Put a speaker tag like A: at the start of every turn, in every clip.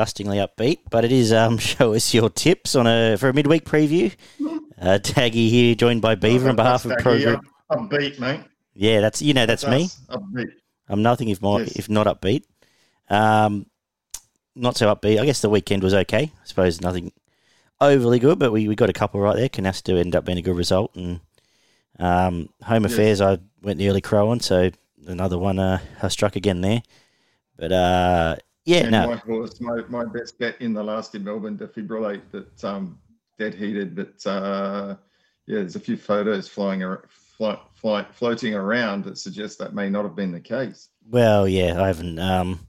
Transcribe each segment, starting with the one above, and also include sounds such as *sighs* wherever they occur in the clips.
A: disgustingly upbeat. But it is um, *laughs* show us your tips on a for a midweek preview. Uh, Taggy here, joined by Beaver on behalf of Pro Group.
B: Upbeat, mate.
A: Yeah, that's you know that's,
B: That's
A: me.
B: Upbeat.
A: I'm nothing if more
B: Yes.
A: if not upbeat. Um, not so upbeat. I guess the weekend was okay. I suppose nothing overly good, but we, we got a couple right there. Canasta ended up being a good result, and um, home
B: Yes.
A: affairs I went the early crow on, so another one uh, I struck again there. But uh, yeah,
B: And
A: no,
B: my horse, my, my best bet in the last in Melbourne, defibrillate, that um, dead heated. But uh, yeah, there's a few photos flying ar- fly, fly, floating around that suggest that may not have been the case.
A: well, yeah, I haven't. Um,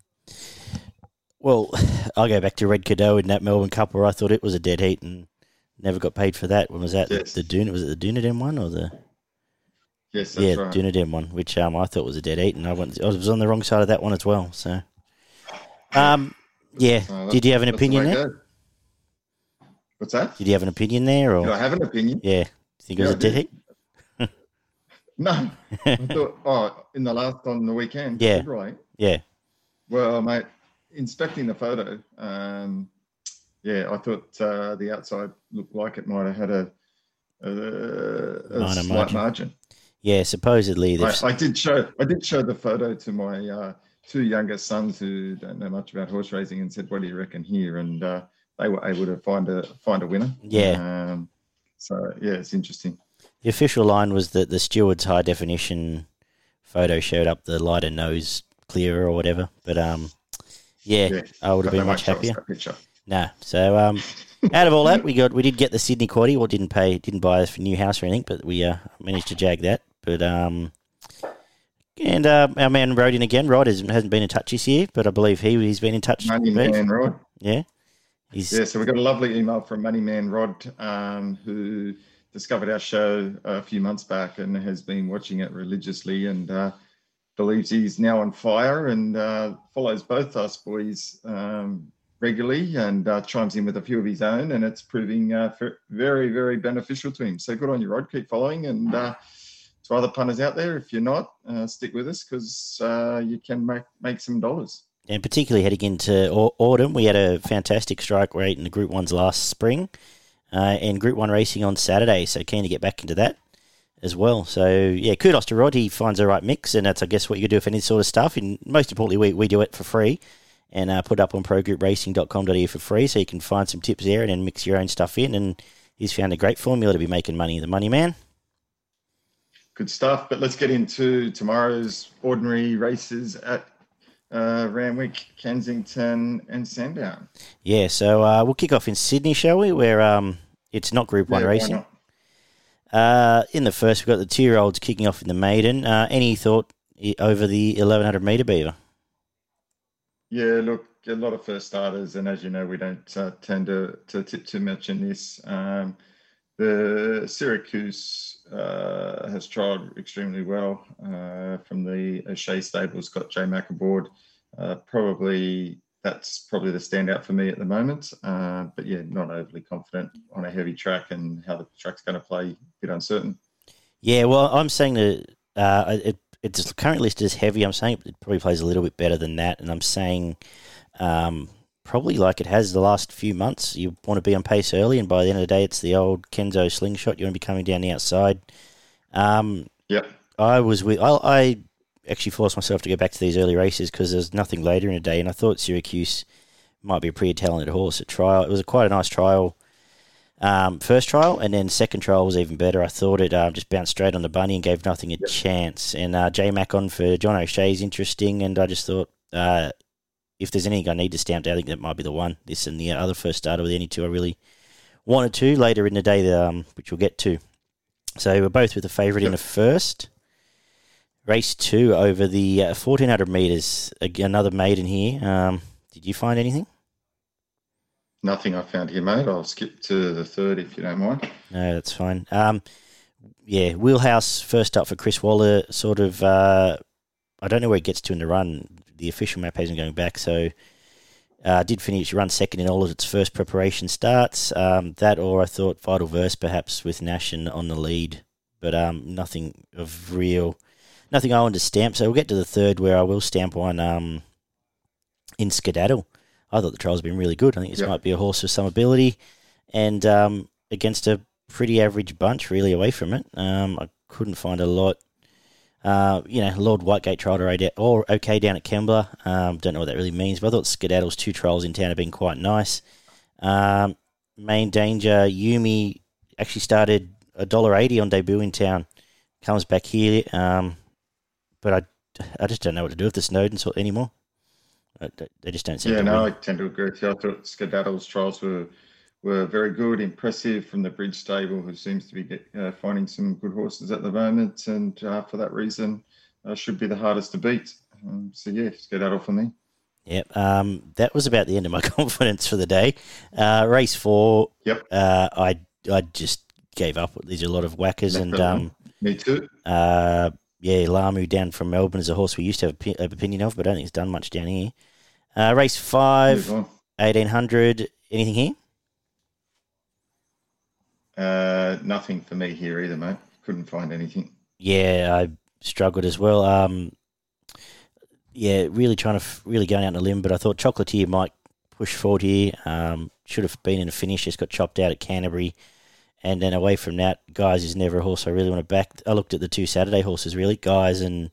A: well, *sighs* I'll go back to Red Cadeaux in that Melbourne Cup where I thought it was a dead heat and never got paid for that. When was that?
B: Yes.
A: The, the Duna was it the Dunaden one or the?
B: Yes, that's
A: yeah,
B: right.
A: Dunaden one, which um, I thought was a dead heat, and I went. I was on the wrong side of that one as well. So, um, yeah.
B: That's-
A: Did you have an
B: that's the
A: opinion there?
B: What's that?
A: Did you have an opinion there, or
B: Do I have an opinion?
A: yeah? Think it was
B: Yeah,
A: a
B: did.
A: heat? *laughs*
B: No. I *laughs* thought, oh, in the last on the weekend.
A: Yeah.
B: Right.
A: Yeah,
B: Well, mate, inspecting the photo, um, yeah, I thought uh, the outside looked like it might have had a, a, a slight
A: margin.
B: margin.
A: yeah. Supposedly,
B: I, I did show I did show the photo to my uh, two younger sons who don't know much about horse racing and said, "What do you reckon here?" And uh, they were able to find a find a winner.
A: Yeah.
B: Um, so yeah, it's interesting.
A: the official line was that the steward's high definition photo showed up the lighter nose clearer or whatever. But um, yeah,
B: Yeah,
A: I would have been much happier. Nah. So um, out of all that, we got we did get the Sydney quaddy. Well, didn't pay, didn't buy a new house or anything, but we uh, managed to jag that. But um, and uh, our man rode in again. Rod hasn't hasn't been in touch this year, but I believe he he's been in touch.
B: Money. Man Rod.
A: Yeah. He's
B: Yeah, so we've got a lovely email from Money Man Rod, um, who discovered our show a few months back and has been watching it religiously and uh, believes he's now on fire and uh, follows both us boys um, regularly and uh, chimes in with a few of his own, and it's proving uh, very, very beneficial to him. So good on you, Rod. Keep following, and to other punters out there, if you're not, uh, stick with us because uh, you can make make some dollars.
A: and particularly heading into autumn, we had a fantastic strike rate in the Group Ones last spring, uh, and Group One racing on Saturday. So keen to get back into that as well. So yeah, kudos to Rod. He finds the right mix, and that's I guess what you do for any sort of stuff. And most importantly, we, we do it for free. And uh, put up on progroupracing.com.au for free, so you can find some tips there and then mix your own stuff in. And he's found a great formula to be making money. The Money Man.
B: Good stuff. But let's get into tomorrow's ordinary races at uh, Randwick, Kensington, and Sandown.
A: Yeah, so uh, we'll kick off in Sydney, shall we? Where um, it's not Group One
B: Yeah,
A: racing. Uh, in the first, we've got the two-year-olds kicking off in the maiden. Uh, any thought over the 1100 metre beaver?
B: Yeah, look, a lot of first starters, and as you know, we don't uh, tend to, to tip too much in this. Um, the Syracuse uh, has trialled extremely well uh, from the O'Shea stables. Got J Mac aboard. Uh, probably that's probably the standout for me at the moment. Uh, but yeah, not overly confident on a heavy track and how the track's going to play. A bit uncertain.
A: Yeah, well, I'm saying that uh, it, it's currently listed as heavy. I'm saying it probably plays a little bit better than that, and I'm saying um, probably like it has the last few months. You want to be on pace early, and by the end of the day, it's the old Kenzo slingshot. You want to be coming down the outside. Um,
B: Yep.
A: I was with. I, I actually forced myself to go back to these early races because there's nothing later in the day, and I thought Syracuse might be a pretty talented horse at trial. It was a, quite a nice trial, um, first trial, and then second trial was even better. I thought it uh, just bounced straight on the bunny and gave nothing a chance. And uh, J Mac on for John O'Shea is interesting, and I just thought uh, if there's anything I need to stamp out, I think that might be the one. This and the other first starter with any two I really wanted to later in the day, um, which we'll get to. So we're both with the favourite in the first. Race two over the uh, 1400 metres. Another maiden here. Um, did you find anything?
B: Nothing I found here, mate. I'll skip to the third if you don't mind.
A: No, that's fine. Um, yeah, wheelhouse first up for Chris Waller. Sort of. Uh, I don't know where it gets to in the run. The official map hasn't going back, so uh, did finish run second in all of its first preparation starts. Um, that, or I thought Vital Verse perhaps with Nash in- on the lead, but um, nothing of real, nothing I wanted to stamp. So we'll get to the third where I will stamp one um, in Skedaddle. I thought the trial's been really good. I think this
B: Yep.
A: might be a horse with some ability, and um, against a pretty average bunch, really away from it. Um, I couldn't find a lot. Uh, you know, Lord Whitegate trialled her or okay down at Kembla. Um, don't know what that really means, but I thought Skedaddle's two trials in town have been quite nice. Um, main danger, Yumi actually started a dollar eighty on debut in town. Comes back here, um, but I, I just don't know what to do with the Snowden sort anymore. I- They just don't seem
B: Yeah,
A: to
B: no, I tend to agree with you. I thought Skedaddle's trials were were very good, impressive from the Bridge stable, who seems to be get, uh, finding some good horses at the moment, and uh, for that reason, uh, should be the hardest to beat. Um, so yeah, Skedaddle for me.
A: Yep. Um, that was about the end of my *laughs* confidence for the day. Uh, race four.
B: Yep.
A: Uh, I I just gave up. There's a lot of whackers and um,
B: Me too.
A: uh, yeah, Lamu down from Melbourne is a horse we used to have have opinion of, but I don't think it's done much down here. Uh, race five, 1800. Anything here?
B: Uh, nothing for me here either, mate. Couldn't find anything.
A: Yeah, I struggled as well. Um, yeah, really trying to really going out on a limb, but I thought Chocolatier might push forward here. Um, should have been in a finish, just got chopped out at Canterbury, and then away from that, guys is never a horse I really want to back. I looked at the two Saturday horses really, guys and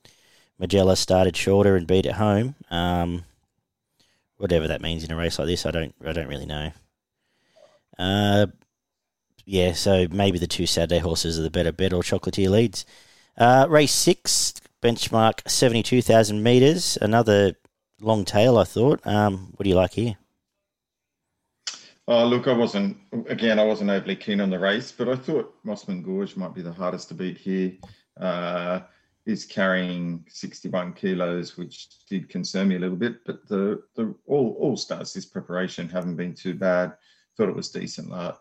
A: Magella started shorter and beat at home. Um, whatever that means in a race like this, I don't I don't really know. Uh, yeah, so maybe the two Saturday horses are the better bet or Chocolatier leads. Uh, race six, benchmark 72,000 metres. Another long tail, I thought. Um, what do you like here?
B: Oh, look, I wasn't, again, I wasn't overly keen on the race, but I thought Mossman Gorge might be the hardest to beat here. Uh, he's carrying 61 kilos, which did concern me a little bit, but the, the all, all starts this preparation haven't been too bad. Thought it was decent last,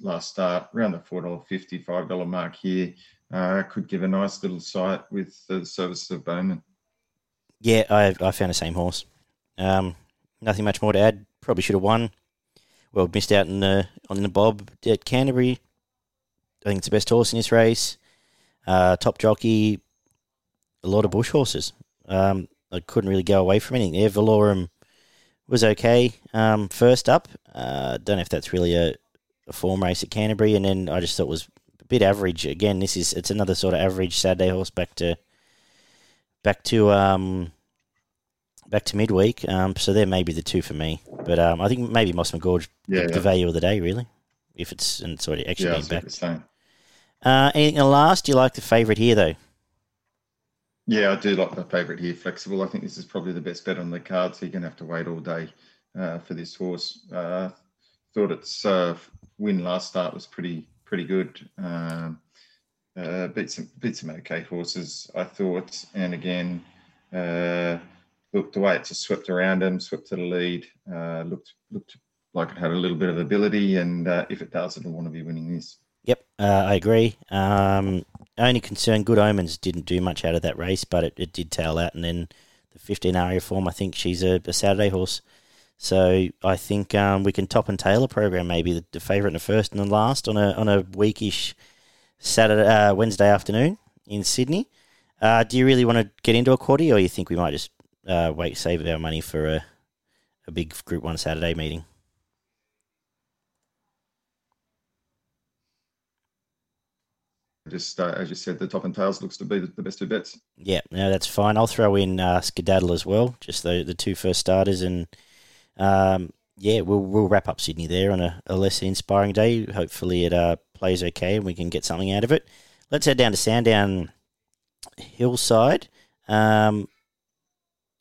B: last start, around the $4.50, $5 mark here. Uh, could give a nice little sight with the services of Bowman.
A: Yeah, I, I found the same horse. Um, nothing much more to add. Probably should have won. Well, missed out in the, on the bob at Canterbury. I think it's the best horse in this race. Uh, top jockey, a lot of bush horses. Um, I couldn't really go away from anything there. Valorum was okay um, first up. Uh, don't know if that's really a, a form race at Canterbury, and then I just thought it was a bit average. Again, this is it's another sort of average Saturday horse back to back to um, back to midweek. Um, so there may be the two for me, but um, I think maybe Mossman Gorge
B: Yeah,
A: the
B: yeah,
A: value of the day really, if it's and it's already actually
B: yeah
A: been back.
B: you're.
A: Uh, anything last? Do you like the favourite here though?
B: Yeah, I do like the favourite here, flexible. I think this is probably the best bet on the card, so you're going to have to wait all day uh, for this horse. Uh, thought its uh, win last start was pretty pretty good. Um, uh, beat some beat some okay horses, I thought, and again, uh, looked the way it just swept around him, swept to the lead. Uh, looked looked like it had a little bit of ability, and if it does, it'll want to be winning this.
A: Yep, I agree. Um, only concern, Good Omens didn't do much out of that race, but it, it did tail out. And then the 15 aria form, I think she's a, a Saturday horse. So I think um, we can top and tail a program, maybe the, the favourite and the first and the last on a on a weekish Saturday uh, Wednesday afternoon in Sydney. Uh, do you really want to get into a quaddy, or you think we might just uh, wait save our money for a a big Group One Saturday meeting?
B: Just uh, as you said, the top and tails looks to be the, best two bets.
A: Yeah, no, that's fine. I'll throw in uh, Skedaddle as well, just the the two first starters, and um, yeah, we'll we'll wrap up Sydney there on a, a less inspiring day. Hopefully, it uh, plays okay and we can get something out of it. Let's head down to Sandown Hillside. Um,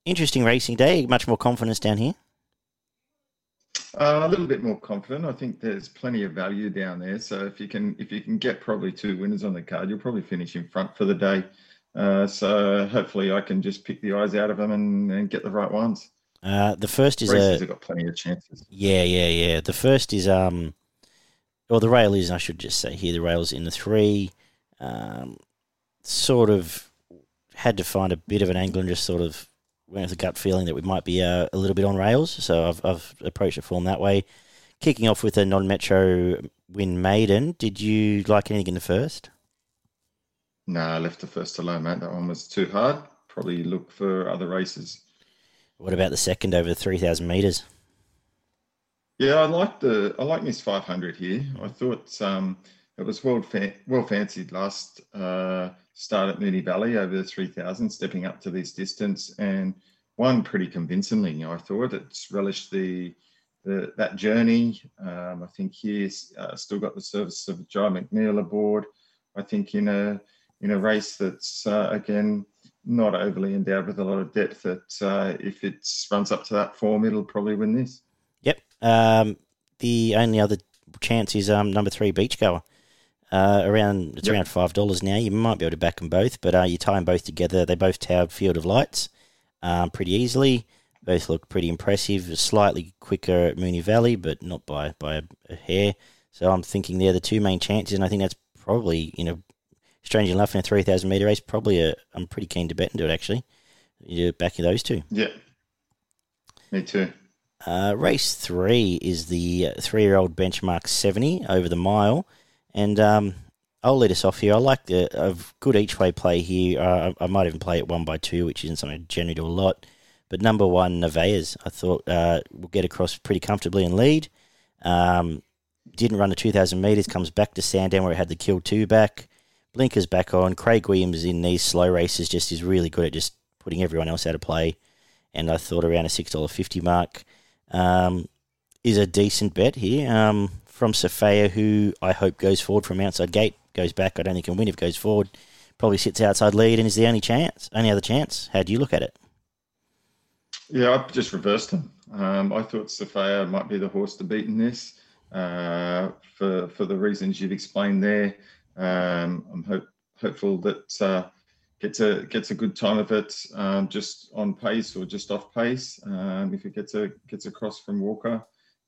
A: interesting racing day. Much more confidence down here.
B: Uh, a little bit more confident. I think there's plenty of value down there. So if you can, if you can get probably two winners on the card, you'll probably finish in front for the day. Uh, so hopefully I can just pick the eyes out of them and, and get the right ones.
A: Uh, the first is
B: Races
A: a
B: have got plenty of chances.
A: Yeah, yeah, yeah. The first is um, or the rail is. I should just say here, the rail's in the three. Um, sort of had to find a bit of an angle and just sort of went with a gut feeling that we might be uh, a little bit on rails. So I've I've approached the form that way. Kicking off with a non-metro win maiden. Did you like anything in the first?
B: No, I left the first alone, mate. That one was too hard. Probably look for other races.
A: What about the second over the three thousand meters?
B: Yeah, I like the I like Miss 500 here. I thought um, it was well fa- well fancied last uh, start at Moonee Valley over the 3000, stepping up to this distance and won pretty convincingly. I thought it's relished the, the that journey. Um, I think he's uh, still got the service of Jye McNeil aboard. I think in a in a race that's uh, again not overly endowed with a lot of depth. That uh, if it runs up to that form, it'll probably win this.
A: Yep. Um, the only other chance is um, number three, Beachgoer. Uh, around it's yep. around five dollars now. You might be able to back them both, but uh, you tie them both together. They both towered Field of Lights um, pretty easily. Both look pretty impressive. Slightly quicker at Moonee Valley, but not by by a, a hair. So I'm thinking they're the two main chances, and I think that's probably you know, strange enough in a three thousand meter race, probably a I'm pretty keen to bet into it actually. You're backing those two.
B: Yeah, me too.
A: Uh, race three is the three year old benchmark 70 over the mile. And um, I'll let us off here. I like the a good each way play here. Uh, I might even play it one by two, which isn't something I generally do a lot. But number one, Nevaehs, I thought uh, will get across pretty comfortably and lead. Um, didn't run the 2,000 metres, comes back to Sandown where it had the kill two back. Blinkers back on. Craig Williams in these slow races just is really good at just putting everyone else out of play. And I thought around a $6.50 mark um, is a decent bet here. Um, from Safaya, who I hope goes forward from outside gate, goes back. I don't think can win if goes forward. Probably sits outside lead and is the only chance, only other chance. How do you look at it?
B: Yeah, I just reversed him. Um, I thought Safaya might be the horse to beat in this uh, for for the reasons you've explained there. Um, I'm hope, hopeful that uh, gets a gets a good time of it, um, just on pace or just off pace. Um, if it gets a gets across from Walker,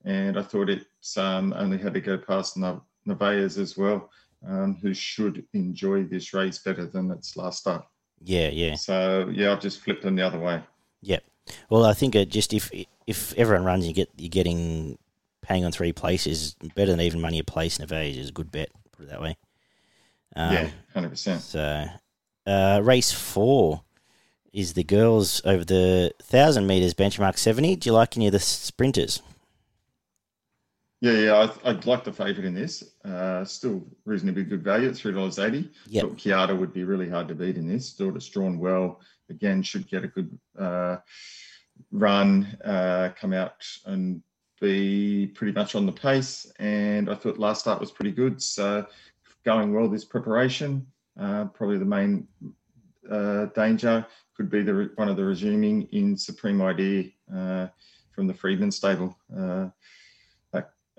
B: and I thought it's um, only had to go past Nevaehs as well, um, who should enjoy this race better than its last start.
A: Yeah, yeah.
B: So yeah, I've just flipped them the other way.
A: Yep. Well, I think it just if if everyone runs, you get you're getting paying on three places better than even money a place. Nevaehs is a good bet. Put it that way.
B: Um, yeah, hundred percent.
A: So, uh, race four is the girls over the thousand meters benchmark seventy. Do you like any of the sprinters?
B: Yeah, yeah, I, would like the favourite in this. Uh, still reasonably good value at three dollars eighty.
A: Yeah,
B: Kiata would be really hard to beat in this. Thought it's drawn well. Again, should get a good uh, run, uh, come out and be pretty much on the pace. And I thought last start was pretty good. So going well this preparation. Uh, probably the main uh, danger could be the one of the resuming in Supreme Idea uh, from the Freedman stable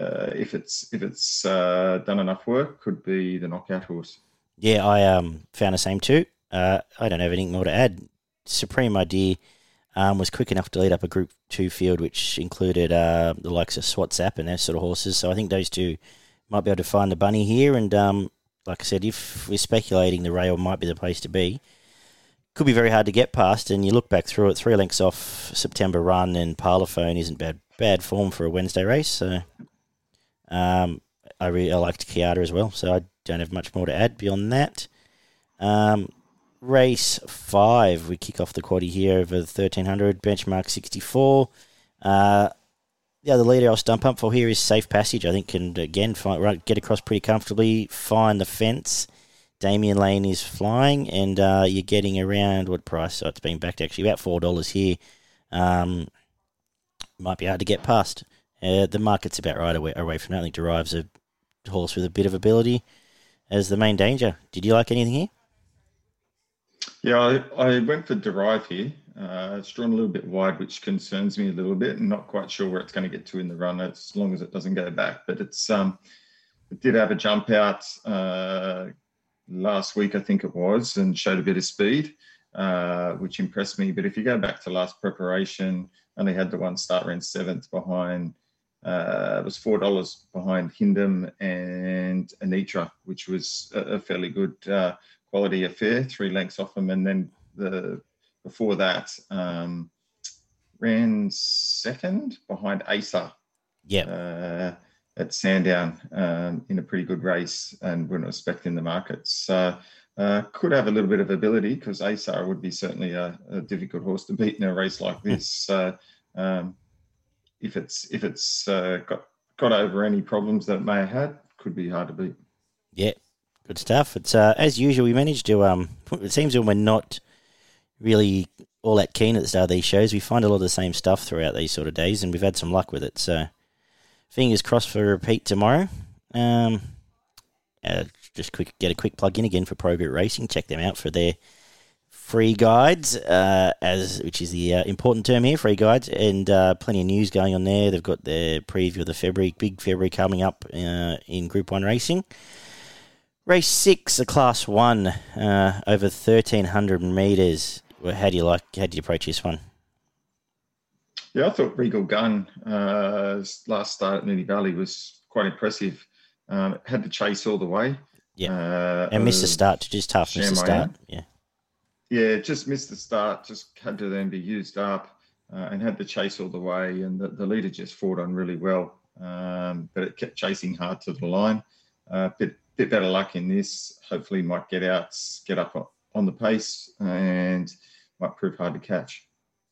B: uh, if it's if it's uh, done enough work, could be the knockout horse.
A: Yeah, I um, found the same too. Uh, I don't have anything more to add. Supreme Idea um, was quick enough to lead up a Group Two field, which included uh, the likes of Swatsap and those sort of horses. So I think those two might be able to find the bunny here. And um, like I said, if we're speculating the rail might be the place to be, could be very hard to get past. And you look back through it, three lengths off September run, and Parlophone isn't bad bad form for a Wednesday race. So um, I really I liked Kiata as well, so I don't have much more to add beyond that. Um, race five, we kick off the quaddy here over the thirteen hundred benchmark sixty four. Uh, the other leader I'll stump up for here is Safe Passage. I think can again find, get across pretty comfortably, find the fence. Damian Lane is flying, and uh, you're getting around what price? So it's being backed actually about four dollars here. Um, might be hard to get past. Uh, the market's about right away, away from that. I think Derive's a horse with a bit of ability as the main danger. Did you like anything here?
B: Yeah, I, I went for Derive here. Uh, it's drawn a little bit wide, which concerns me a little bit. I'm not quite sure where it's going to get to in the run, as long as it doesn't go back. But it's um, it did have a jump out uh, last week, I think it was, and showed a bit of speed, uh, which impressed me. But if you go back to last preparation, only had the one start ran seventh behind uh, it was four dollars behind Hindem and Anitra, which was a, a fairly good uh, quality affair, three lengths off them. And then the before that um, ran second behind Asa.
A: Yeah.
B: Uh, at Sandown um, in a pretty good race, and we're not expecting the markets. So uh, could have a little bit of ability because Asar would be certainly a, a, difficult horse to beat in a race like this. So um, if it's if it's uh, got got over any problems that it may have had, could be hard to beat.
A: Yeah, good stuff. It's uh, as usual. We managed to. Um, *laughs* it seems when we're not really all that keen at the start of these shows, we find a lot of the same stuff throughout these sort of days, and we've had some luck with it. So, fingers crossed for a repeat tomorrow. Um, uh, just quick, get a quick plug in again for Pro Group Racing. Check them out for their free guides, uh, as which is the uh, important term here, free guides, and uh, plenty of news going on there. They've got their preview of the February, big February coming up uh, in Group One racing. Race six, a Class One, uh, over thirteen hundred meters. How do you like? How do you approach this one?
B: Yeah, I thought Regal Gun uh, last start at Moonee Valley was quite impressive. Um, had the chase all the way.
A: Yeah, uh, and missed the start. To just tough. Missed the start. Yeah.
B: Yeah, just missed the start. Just had to then be used up uh, and had to chase all the way. And the, the leader just fought on really well, um, but it kept chasing hard to the line. Uh, bit bit better luck in this. Hopefully, might get out, get up on the pace, and might prove hard to catch.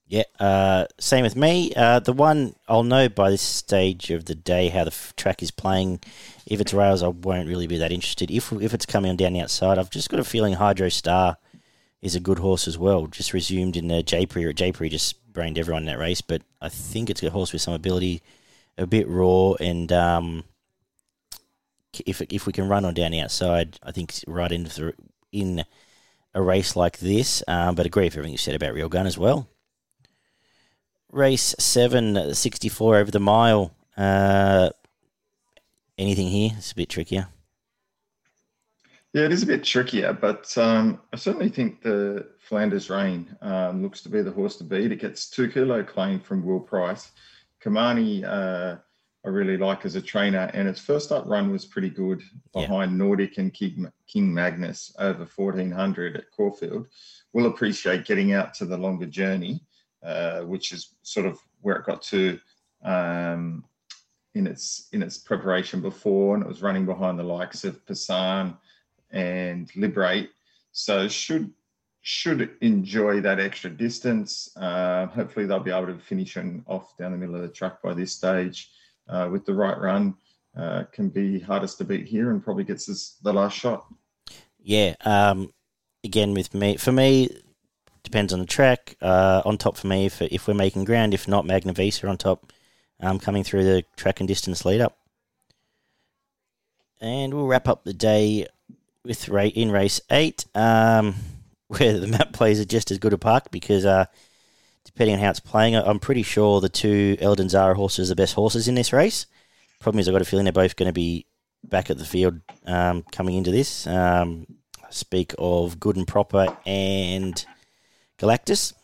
A: Yeah, uh, same with me. Uh, the one I'll know by this stage of the day how the f- track is playing. If it's rails, I won't really be that interested. If if it's coming on down the outside, I've just got a feeling Hydro Star is a good horse as well. Just resumed in uh, Jaipuri. Jaipuri just brained everyone in that race, but I think it's a horse with some ability, a bit raw, and um, if if we can run on down the outside, I think right into the, in a race like this. Um, but agree with everything you said about Regal Gun as well. Race 7, 64 over the mile. Uh, anything here? It's a bit trickier.
B: Yeah, it is a bit trickier, but um, I certainly think the Flanders Rain um, looks to be the horse to beat. It gets two kilo claim from Will Price. Kamani, uh, I really like as a trainer, and its first up run was pretty good behind yeah. Nordic and King, King Magnus over 1400 at Caulfield. Will appreciate getting out to the longer journey uh, which is sort of where it got to um, in its in its preparation before, and it was running behind the likes of Pasan and Liberate. So should should enjoy that extra distance. Uh, hopefully, they'll be able to finish and off down the middle of the track by this stage uh, with the right run. Uh, can be hardest to beat here and probably gets us the last shot.
A: Yeah. Um, again, with me, for me, depends on the track. Uh, on top for me, if, if we're making ground, if not, Magna Visa on top, um, coming through the track and distance lead up. And we'll wrap up the day with in race eight, um, *laughs* where the map plays are just as good a park because uh, depending on how it's playing, I'm pretty sure the two Ellerton Zahra horses are the best horses in this race. Problem is, I've got a feeling they're both going to be back at the field um, coming into this. Um, speak of good and proper and Galactus.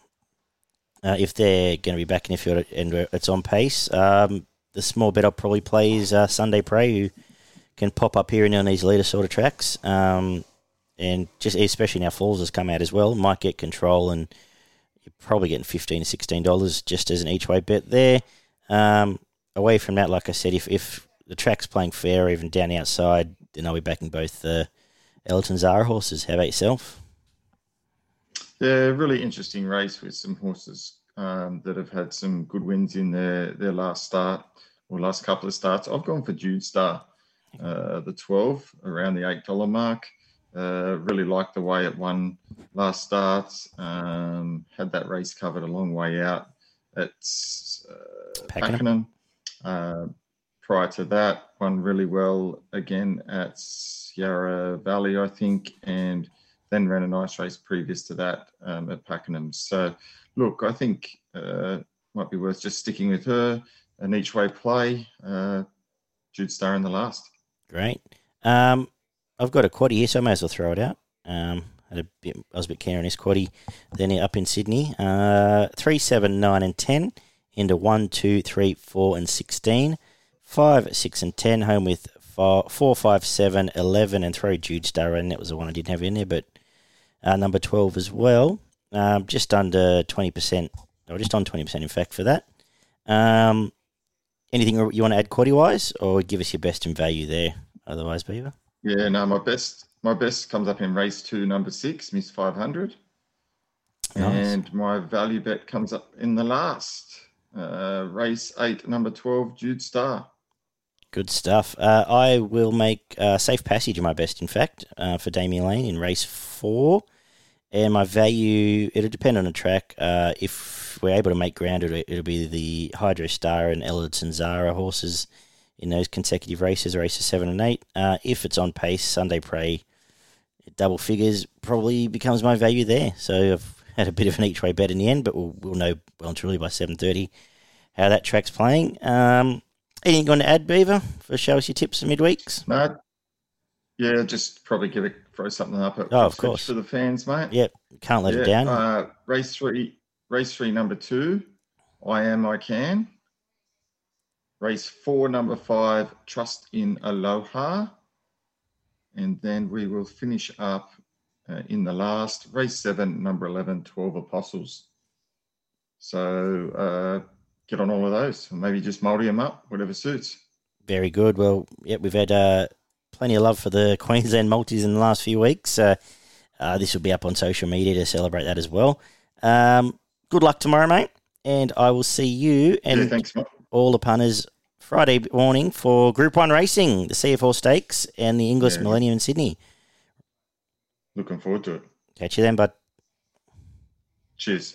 A: Uh, if they're going to be back in the field and it's on pace, um, the small bet up probably plays uh, Sunday Prey, who can pop up here and on these leader sort of tracks. Um, and just especially now Falls has come out as well, might get control and you're probably getting fifteen to sixteen dollars just as an each way bet there. Um, away from that, like I said, if, if the track's playing fair, even down the outside, then I'll be backing both the Ellerton Zahra horses. How about yourself?
B: Yeah, really interesting race with some horses um, that have had some good wins in their, their last start or last couple of starts. I've gone for Jude Star, uh, the 12, around the $8 mark. Uh, really liked the way it won last start. Um, had that race covered a long way out at uh, Pakenham. Uh, prior to that, won really well again at Yarra Valley, I think, and – then ran a nice race previous to that um, at Pakenham. So, look, I think uh, might be worth just sticking with her. An each way play. Uh, Jude Star in the last.
A: Great. Um, I've got a quaddy here, so I may as well throw it out. Um, had a bit, I was a bit on this quaddy. Then up in Sydney, uh, three, seven, nine, and ten into one, two, three, four, and sixteen. Five, six, and ten. Home with four, four, five, seven, eleven, and throw Jude Star in. That was the one I didn't have in there, but uh, number 12 as well, um, just under 20%, or just on 20% in fact for that. Um, anything you want to add quality wise, or give us your best in value there? Otherwise, Beaver.
B: Yeah, no, my best my best comes up in race two, number six, Miss 500. Nice. And my value bet comes up in the last, uh, race eight, number 12, Jude Star.
A: Good stuff. Uh, I will make uh, Safe Passage my best, in fact, uh, for Damian Lane in race four. And my value, it'll depend on the track. Uh, if we're able to make ground, it'll, it'll be the Hydro Star and Ellerton Zahra horses in those consecutive races, races seven and eight. Uh, if it's on pace, Sunday Prey, double figures probably becomes my value there. So I've had a bit of an each way bet in the end, but we'll, we'll know well and truly by 7.30 how that track's playing. Um, anything going to add, Beaver, for show us your tips for midweeks?
B: No. Yeah, just probably give it throw something up at
A: oh, of course.
B: for the fans, mate.
A: Yep, can't let
B: yeah,
A: it down.
B: Uh, race three, race three, number two, I am, I can. Race four, number five, Trust in Aloha. And then we will finish up uh, in the last race seven, number 11, 12 Apostles. So uh, get on all of those and maybe just multi them up, whatever suits.
A: Very good. Well, yeah, we've had uh, plenty of love for the *laughs* Queensland multis in the last few weeks. Uh, uh, this will be up on social media to celebrate that as well. Um, good luck tomorrow, mate, and I will see you and
B: yeah, thanks,
A: all the punters Friday morning for Group One racing, the CF Stakes, and the Inglis yeah. Millennium in Sydney.
B: Looking forward to it.
A: Catch you then, bud.
B: Cheers.